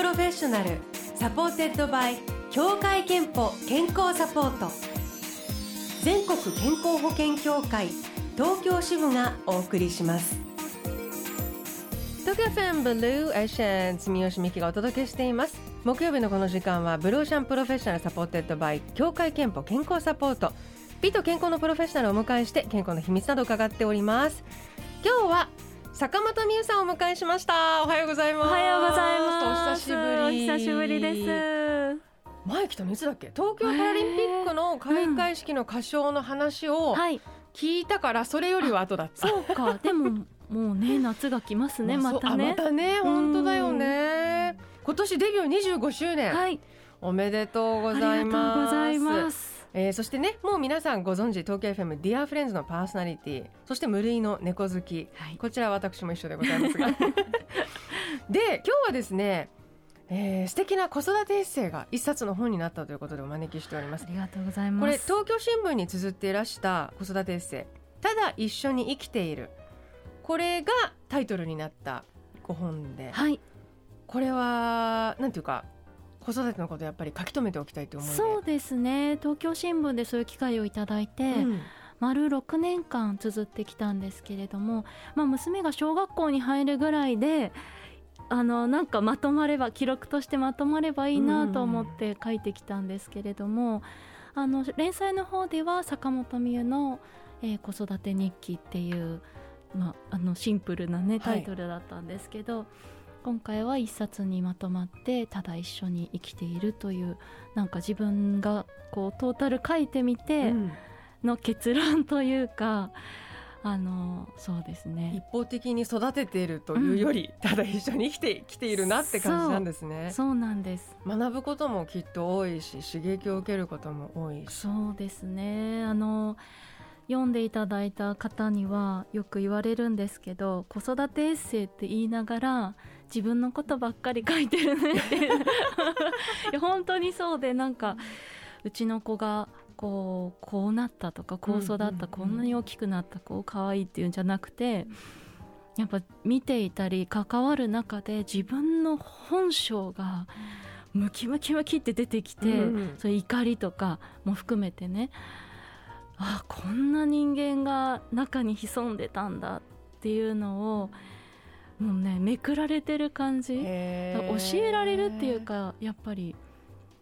プロフェッショナル supported by 協会けんぽ健康サポート。全国健康保険協会東京支部がお送りします。東京 FM ブルーオーシャン住吉美希がお届けしています。木曜日のこの時間はブルーオーシャンプロフェッショナル supported by 協会けんぽ健康サポート。美と健康のプロフェッショナルをお迎えして健康の秘密など伺っております。今日は坂本美雨さんをお迎えしました。おはようございます。おはようございます。お久しぶりお久しぶりです。前来たのいつだっけ？東京パラリンピックの開会式の歌唱の話をはい。聞いたからそれよりは後だった、そうか。でももうね夏が来ますねまたあまね。たね本当だよね。今年デビュー25周年、はい。おめでとうごありざいます。がとうございますえーそしてねもう皆さんご存知東京 FM ディアフレンズのパーソナリティそして無類の猫好き。はい。こちらは私も一緒でございますが。で今日はですね、えー素敵な子育てエッセイが一冊の本になったということでお招きしております。ありがとうございます。これ東京新聞に綴っていらした子育てエッセイ。ただ一緒に生きている。これがタイトルになったご本で。はい。これはなんていうか子育てのことやっぱり書き留めておきたいという思いで。そうですね。東京新聞でそういう機会をいただいて、うん。丸6年間綴ってきたんですけれども、まあ、娘が小学校に入るぐらいであのなんかまとまれば記録としてまとまればいいなと思って書いてきたんですけれども、あの連載の方では坂本美優の、えー子育て日記っていう、まあ、あのシンプルな、ね、タイトルだったんですけど、今回は一冊にまとまってただ一緒に生きているというなんか自分がこうトータル書いてみて、うん。の結論というかあのそうです一ね方的に育てているというより、ただ一緒に生きてきているなって感じなんですね。そうなんです。学ぶこともきっと多いし刺激を受けることも多いし。そうですね。あの読んでいただいた方にはよく言われるんですけど子育てエッセイって言いながら自分のことばっかり書いてるねってい や本当にそうでなんかうちの子がこうこうなったとかこう育った、うんうんうんこんなに大きくなったこう可愛いっていうんじゃなくてやっぱ見ていたり関わる中で自分の本性がムキムキムキって出てきて、うんそう怒りとかも含めてねあこんな人間が中に潜んでたんだっていうのをもうねめくられてる感じ。へ教ーえられるっていうかやっぱり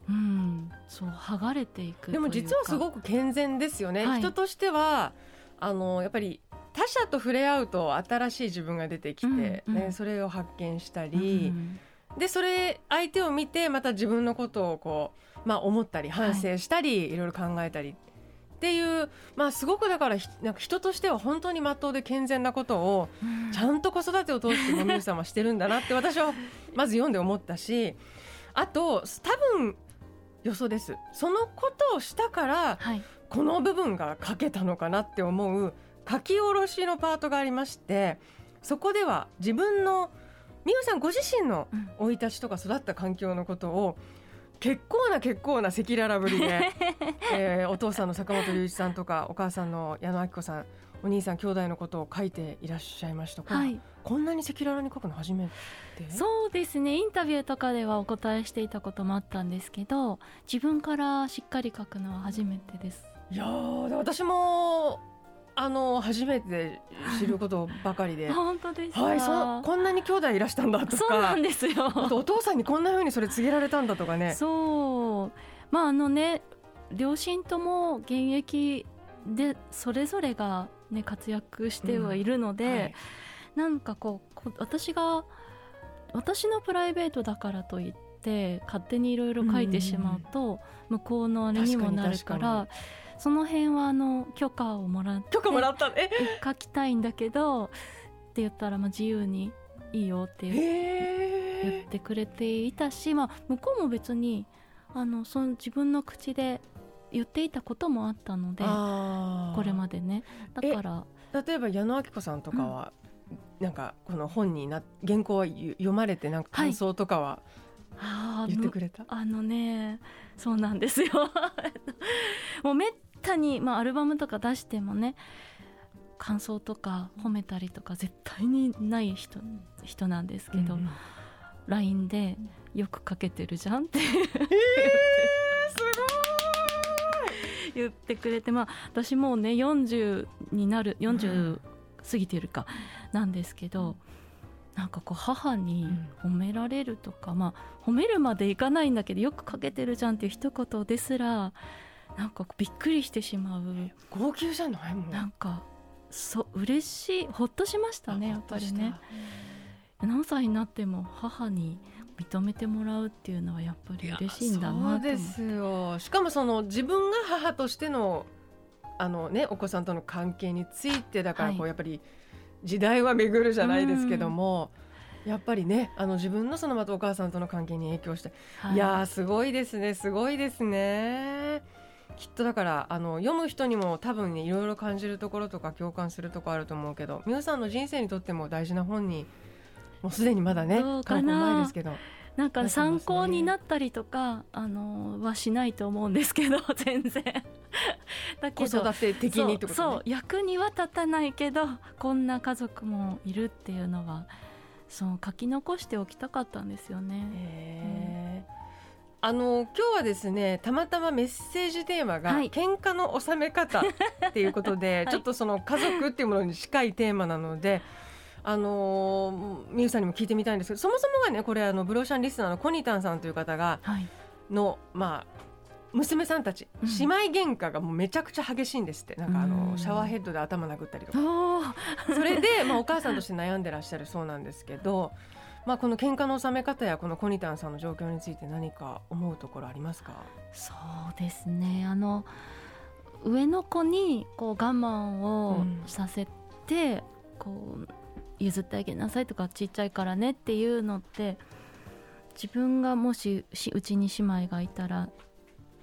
うんそう剥がれていくでも実はすごく健全ですよね、はい。人としてはあのやっぱり他者と触れ合うと新しい自分が出てきて、うんねうん。それを発見したうり、ん。でそれ相手を見てまた自分のことをこう、まあ、思ったり反省したり、い、ろいろ考えたりっていう、まあ、すごくだからひなんか人としては本当にまっとうで健全なことをうん。ちゃんと子育てを通してもみゆさんはしてるんだなって私はまず読んで思ったしあと多分予想です。そのことをしたからはい。この部分が書けたのかなって思う書き下ろしのパートがありましてそこでは自分の美羽さんご自身のうん。生い立ちとか育った環境のことを結構な結構な赤裸々ぶりで、えーお父さんの坂本龍一さんとかお母さんの矢野明子さんお兄さん兄弟のことを書いていらっしゃいました、はい。こんなに赤裸々に書くの初めて？そうですね。インタビューとかではお答えしていたこともあったんですけど自分からしっかり書くのは初めてです。いやー私もあの初めて知ることばかりで。本当ですか？はい、そうこんなに兄弟いらしたんだとそうなかんですよ。あとお父さんにこんな風にそれ告げられたんだとかね。そう。まああのね両親とも現役でそれぞれが、ね、活躍してはいるので、はい。なんかこうこ私が私のプライベートだからといって勝手にいろいろ書いてしまうと、向こうのあれにもなるか確からその辺はあの許可をもらって許可もらった？え？書きたいんだけどって言ったらまあ自由にいいよって言って。くれていたし、まあ、向こうも別にあのその自分の口で言っていたこともあったのでこれまでね。だから例えば矢野明子さんとかは、なんかこの本にな原稿はゆ読まれてなんか感想とかはあー言ってくれた、あのねそうなんですよ。もうめったに、まあ、アルバムとか出してもね感想とか褒めたりとか絶対にない人人なんですけど、うん LINE で「よくかけてるじゃんって。言ってくれてまあ私もうね40になる40過ぎてるかなんですけど、なんかこう母に褒められるとか、まあ褒めるまでいかないんだけどよくかけてるじゃんっていう一言ですらなんかびっくりしてしまう。号泣じゃないもん。なんかそう嬉しいほっとしましたねやっぱりね。何歳になっても母に認めてもらうっていうのはやっぱり嬉しいんだなそうですよ。しかもその自分が母としてのあのねお子さんとの関係についてだからこう、やっぱり時代は巡るじゃないですけども、やっぱりねあの自分のそのまたお母さんとの関係に影響して、はい、いやすごいですねすごいですね。きっとだからあの読む人にも多分ねいろいろ感じるところとか共感するところあると思うけど皆さんの人生にとっても大事な本にもうすでにまだね前ですけど。なんか参考になったりとか、あのはしないと思うんですけど 全然だけど子育て的にってこと、ね、そう役には立たないけどこんな家族もいるっていうのはそう書き残しておきたかったんですよね。へー、うんあの今日はですねたまたまメッセージテーマが、はい、喧嘩の収め方 っていうことで、はい、ちょっとその家族っていうものに近いテーマなので。あのみゆさんにも聞いてみたいんですけどそもそもがねこれあのブローシャンリスナーのコニタンさんという方が、はい、のまあ娘さんたち、姉妹喧嘩がもうめちゃくちゃ激しいんですって。なんかあのシャワーヘッドで頭殴ったりとか。それで、まあ、お母さんとして悩んでらっしゃるそうなんですけどまあ、この喧嘩の収め方やこのコニタンさんの状況について何か思うところありますか？そうですね。あの上の子にこう我慢をさせて、うん、こう譲ってあげなさいとかちっちゃいからねっていうのって自分がもしうちに姉妹がいたら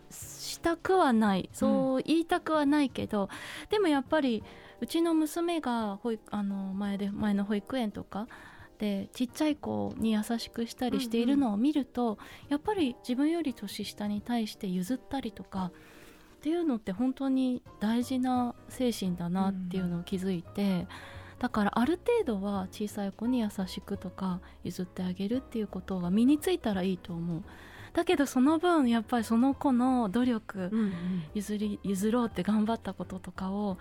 したくはない。そう言いたくはないけど、うん、でもやっぱりうちの娘が保育あの前で前の保育園とかってちっちゃい子に優しくしたりしているのを見ると、うんうん、やっぱり自分より年下に対して譲ったりとかっていうのって本当に大事な精神だなっていうのを気づいて、うん、だからある程度は小さい子に優しくとか譲ってあげるっていうことが身についたらいいと思う。だけどその分やっぱりその子の努力、うんうん、譲り譲ろうって頑張ったこととかを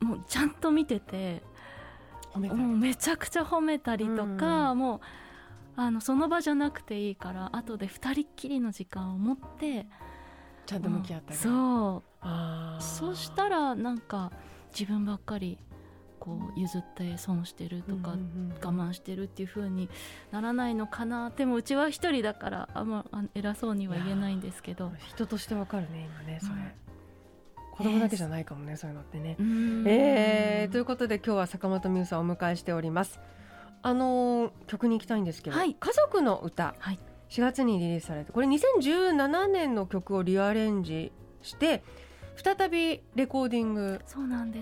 もうちゃんと見ててもうめちゃくちゃ褒めたりとか、うん、もうあのその場じゃなくていいから後で2人っきりの時間を持ってちゃんと向き合ったり。そう。そしたらなんか自分ばっかりこう譲って損してるとか我慢してるっていう風にならないのかな。でもうちは一人だからあんま偉そうには言えないんですけど。人としてわかるね今ねそれ、うん子供だけじゃないかもね、そういうのってね。えー、ということで今日は坂本美羽さんをお迎えしております。あのー、曲に行きたいんですけど、はい、家族の歌、はい、4月にリリースされてこれ2017年の曲をリアレンジして再びレコーディング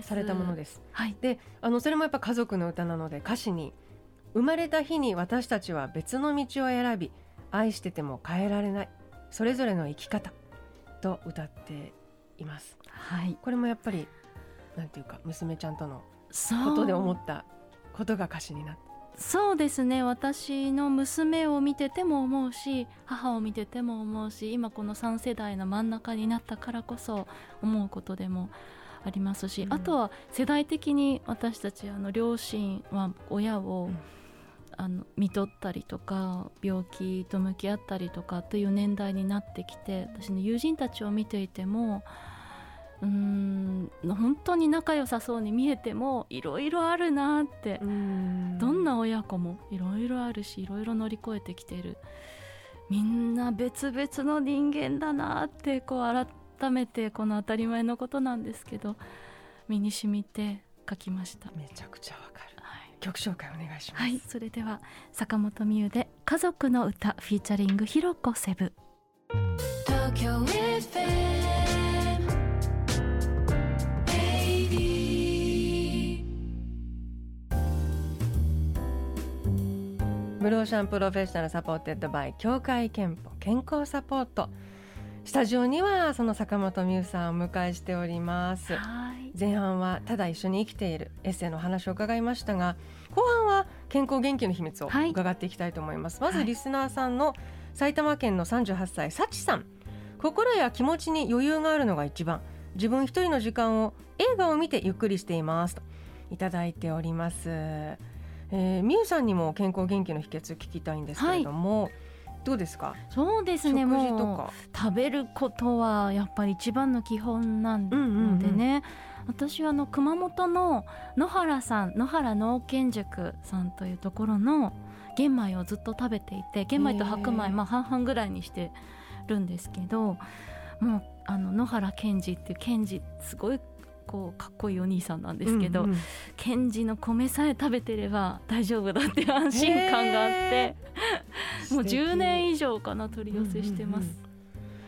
されたものです。はい、であのそれもやっぱ家族の歌なので歌詞に「生まれた日に私たちは別の道を選び愛してても変えられないそれぞれの生き方」と歌っています。はい、これもやっぱりなんていうか娘ちゃんとのことで思ったことが歌詞になってそうですね。私の娘を見てても思うし母を見てても思うし今この3世代の真ん中になったからこそ思うことでもありますし、うん、あとは世代的に私たちあの両親は親を、うん、あの見とったりとか病気と向き合ったりとかという年代になってきて私の友人たちを見ていてもうん本当に仲良さそうに見えてもいろいろあるなって。どんな親子もいろいろあるしいろいろ乗り越えてきてる。みんな別々の人間だなってこう改めてこの当たり前のことなんですけど身に染みて書きました。めちゃくちゃわかる、はい、曲紹介お願いします。はい。それでは坂本美優で家族の歌フィーチャリングひろこセブ。東京 FM ブルーオーシャンプロフェッショナル supported by 協会けんぽ健康サポート。スタジオにはその坂本美雨さんを迎えしております。前半はただ一緒に生きているエッセイの話を伺いましたが後半は健康元気の秘密をはい。伺っていきたいと思います、まはい。ずリスナーさんの埼玉県の38歳さちさん。心や気持ちに余裕があるのが一番。自分一人の時間を映画を見てゆっくりしていますといただいております、えー、みゆさんにも健康元気の秘訣聞きたいんですけれども、どうですか？そうですね食事ともうか食べることはやっぱり一番の基本なんうんうんうん。のでね、私はあの熊本の野原さん野原農研塾さんというところの玄米をずっと食べていて玄米と白へ米、ー。まあ、半々ぐらいにしてるんですけどもうあの野原賢治っていう賢治すごいこうかっこいいお兄さんなんですけど、うんうん。賢治の米さえ食べてれば大丈夫だっていう安心感があって もう10年以上かな取り寄せしてます。うんうん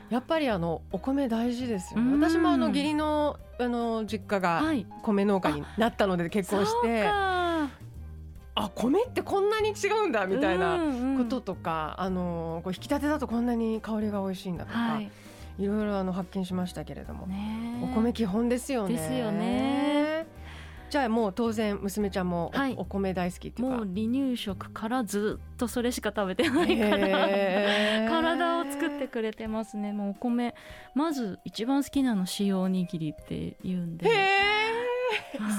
やっぱりあのお米大事ですよね。うん。私もあの義理のあの実家がはい。米農家になったので結婚して、か。あ米ってこんなに違うんだみたいなうんうん。こととか、あのこう引き立てだとこんなに香りが美味しいんだとか、はいい、ろいろあの発見しましたけれども、お米基本ですよね。ですよね。じゃあもう当然娘ちゃんもお,、米大好きっていうか。もう離乳食からずっとそれしか食べてないから。体を作ってくれてますね。もうお米まず一番好きなの塩おにぎりって言うんで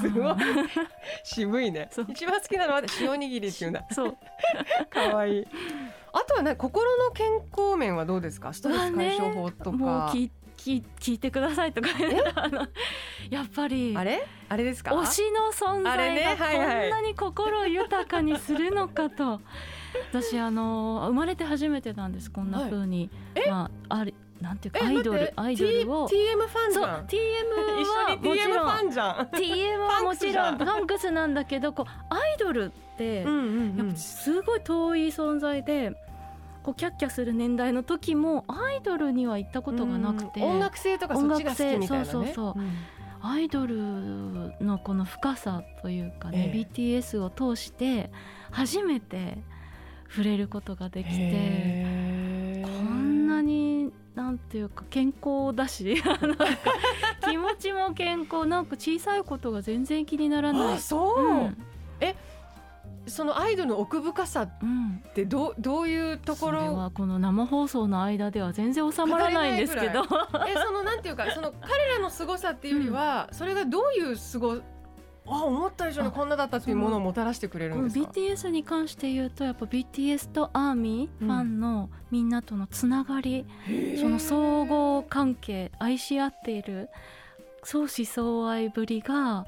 すごい。渋いね。一番好きなのは塩おにぎりっていうんだ。そう。可愛いあとはね心の健康面はどうですか？ストレス解消法とか、もう聞い聞い聞いてくださいとか。あのやっぱり。あれ？あれですか？推しの存在がこんなに心を豊かにするのかと、私あの生まれて初めてなんですこんな風に、まああれなんていうかえアイドルアイドルを T- TM ファンじそうゃん緒にはもちろんァンじゃん。TM はもちろんファンクスなんだけどこうアイドルって、やっぱすごい遠い存在でこうキャッキャする年代の時もアイドルには行ったことがなくて、うん音楽性とかそっちが好きみたいなね。音楽性そうそうそうん。アイドルのこの深さというかね、ええ。BTS を通して初めて触れることができてなんていうか健康だし 気持ちも健康なんか小さいことが全然気にならない。あ。そう、うん。そのアイドルの奥深さうん、ってどうどういうとこそれろはこの生放送の間では全然収まらないんですけど。えそのなんていうかその彼らの凄さっていうよりは、それがどういうすごあ思った以上にこんなだったっていうものをもたらしてくれるんですか？BTS に関して言うとやっぱ BTS とアーミー、うんファンのみんなとのつながりその相互関係愛し合っている相思相愛ぶりが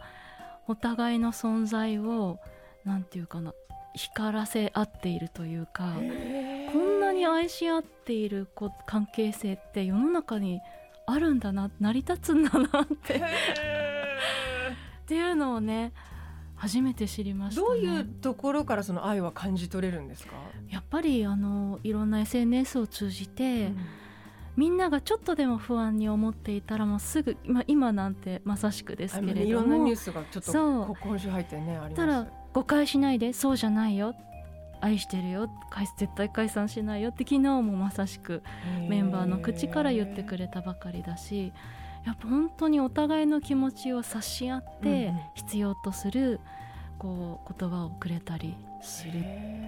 お互いの存在をなんていうかな光らせ合っているというかこんなに愛し合っているこ関係性って世の中にあるんだな成り立つんだなってへっていうのをね初めて知りまーした、ね、どういうところからその愛は感じ取れるんですか、やっぱりあのいろんな SNS を通じて、うん。みんながちょっとでも不安に思っていたらもうすぐ今今なんてまさしくですあけれいろんなニュどもースがちょっと今週入ってねありたらます誤解しないでそうじゃないよ。愛してるよ。解絶対解散しないよって昨日もまさしくメンバーの口から言ってくれたばかりだしやっぱ本当にお互いの気持ちを察し合って必要とするこう言葉をくれたりする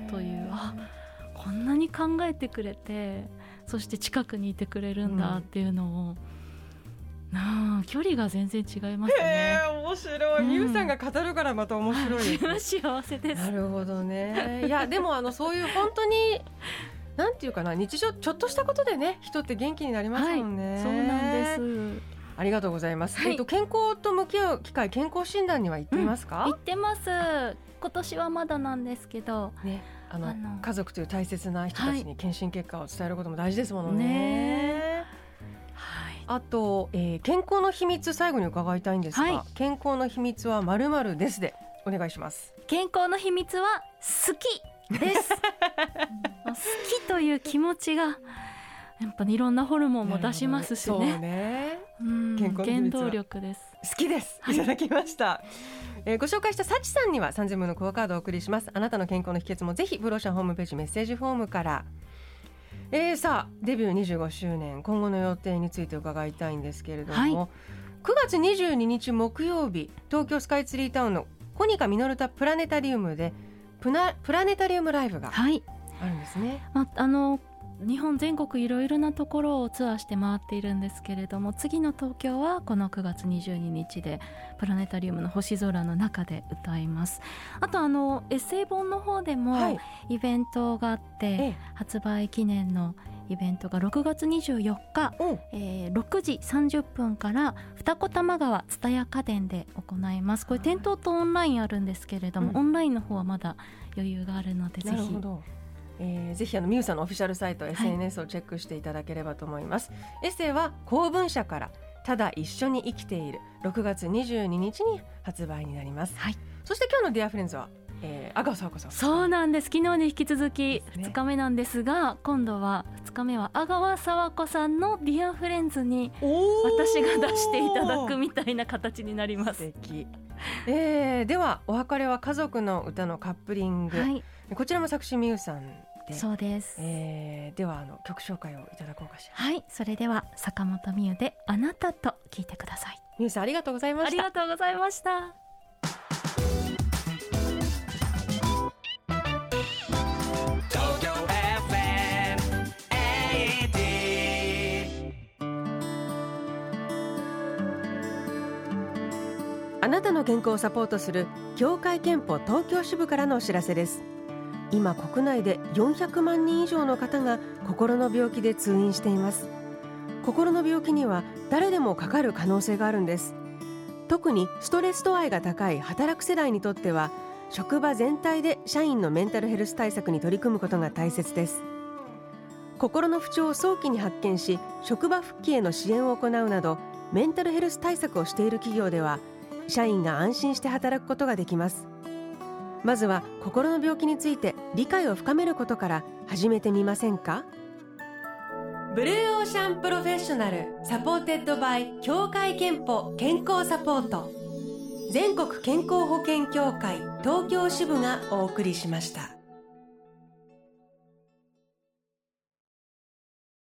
というあこんなに考えてくれてそして近くにいてくれるんだっていうのを、なあ距離が全然違いますへね。え面白い、うんみゆさんが語るからまた面白い幸せですな。るほどね。いやでもあのそういう本当になんていうかな日常ちょっとしたことでね人って元気になりますもんね。そうなんです。ありがとうございます。はいえっと健康と向き合う機会健康診断には行っていますか？行ってます。今年はまだなんですけど、ねあの家族という大切な人たちに検診結果を伝えることも大事ですものね。ねはい。あと、えー健康の秘密最後に伺いたいんですが、はい健康の秘密はまるまるですでお願いします。健康の秘密は好きです。好きという気持ちがやっぱりいろんなホルモンも出しますしね。ね。うん健康原動力です。好きです、はい。い、ただきました、えーご紹介したサチさんには3000分のクオカードをお送りします。あなたの健康の秘訣もぜひブロシャンホームページメッセージフォームから。えー、さあデビュー25周年。今後の予定について伺いたいんですけれども、はい。9月22日木曜日東京スカイツリータウンのコニカミノルタプラネタリウムでプラネタリウムライブがはい、あるんですね。まあ、あの日本全国いろいろなところをツアーして回っているんですけれども次の東京はこの9月22日でプラネタリウムの星空の中で歌いますあとあのエッセイ本の方でもはい。イベントがあって、ええ。発売記念のイベントが6月24日、おえー6時30分から二子玉川蔦屋家電で行いますこれ店頭とオンラインあるんですけれども、うんオンラインの方はまだ余裕があるのでぜひ。えー、ぜひあの美雨さんのオフィシャルサイト、SNS をチェックしていただければと思います。エッセイは光文社からただ一緒に生きている6月22日に発売になります。はいそして今日のディアフレンズは、えー、阿川佐和子さん。そうなんです昨日に引き続きですね2日目なんですが今度は2日目は阿川佐和子さんの「ディアフレンズ」に私が出していただくみたいな形になります。素敵。えー、ではお別れは家族の歌のカップリング、はい、こちらも作詞美雨さんで、そうです。えー、ではあの曲紹介をいただこうかしら。はい、それでは坂本美雨であなたと聞いてください。美雨さんありがとうございましたありが。とうございました。Tokyo FM 80あなたの健康をサポートする協会憲法東京支部からのお知らせです今国内で400万人以上の方が心の病気で通院しています。心の病気には誰でもかかる可能性があるんです。特にストレス度合いが高い働く世代にとっては職場全体で社員のメンタルヘルス対策に取り組むことが大切です。心の不調を早期に発見し職場復帰への支援を行うなどメンタルヘルス対策をしている企業では社員が安心して働くことができます。まずは心の病気について理解を深めることから始めてみませんか？ブルーオーシャンプロフェッショナル supported by 協会けんぽ健康サポート。全国健康保険協会東京支部がお送りしました。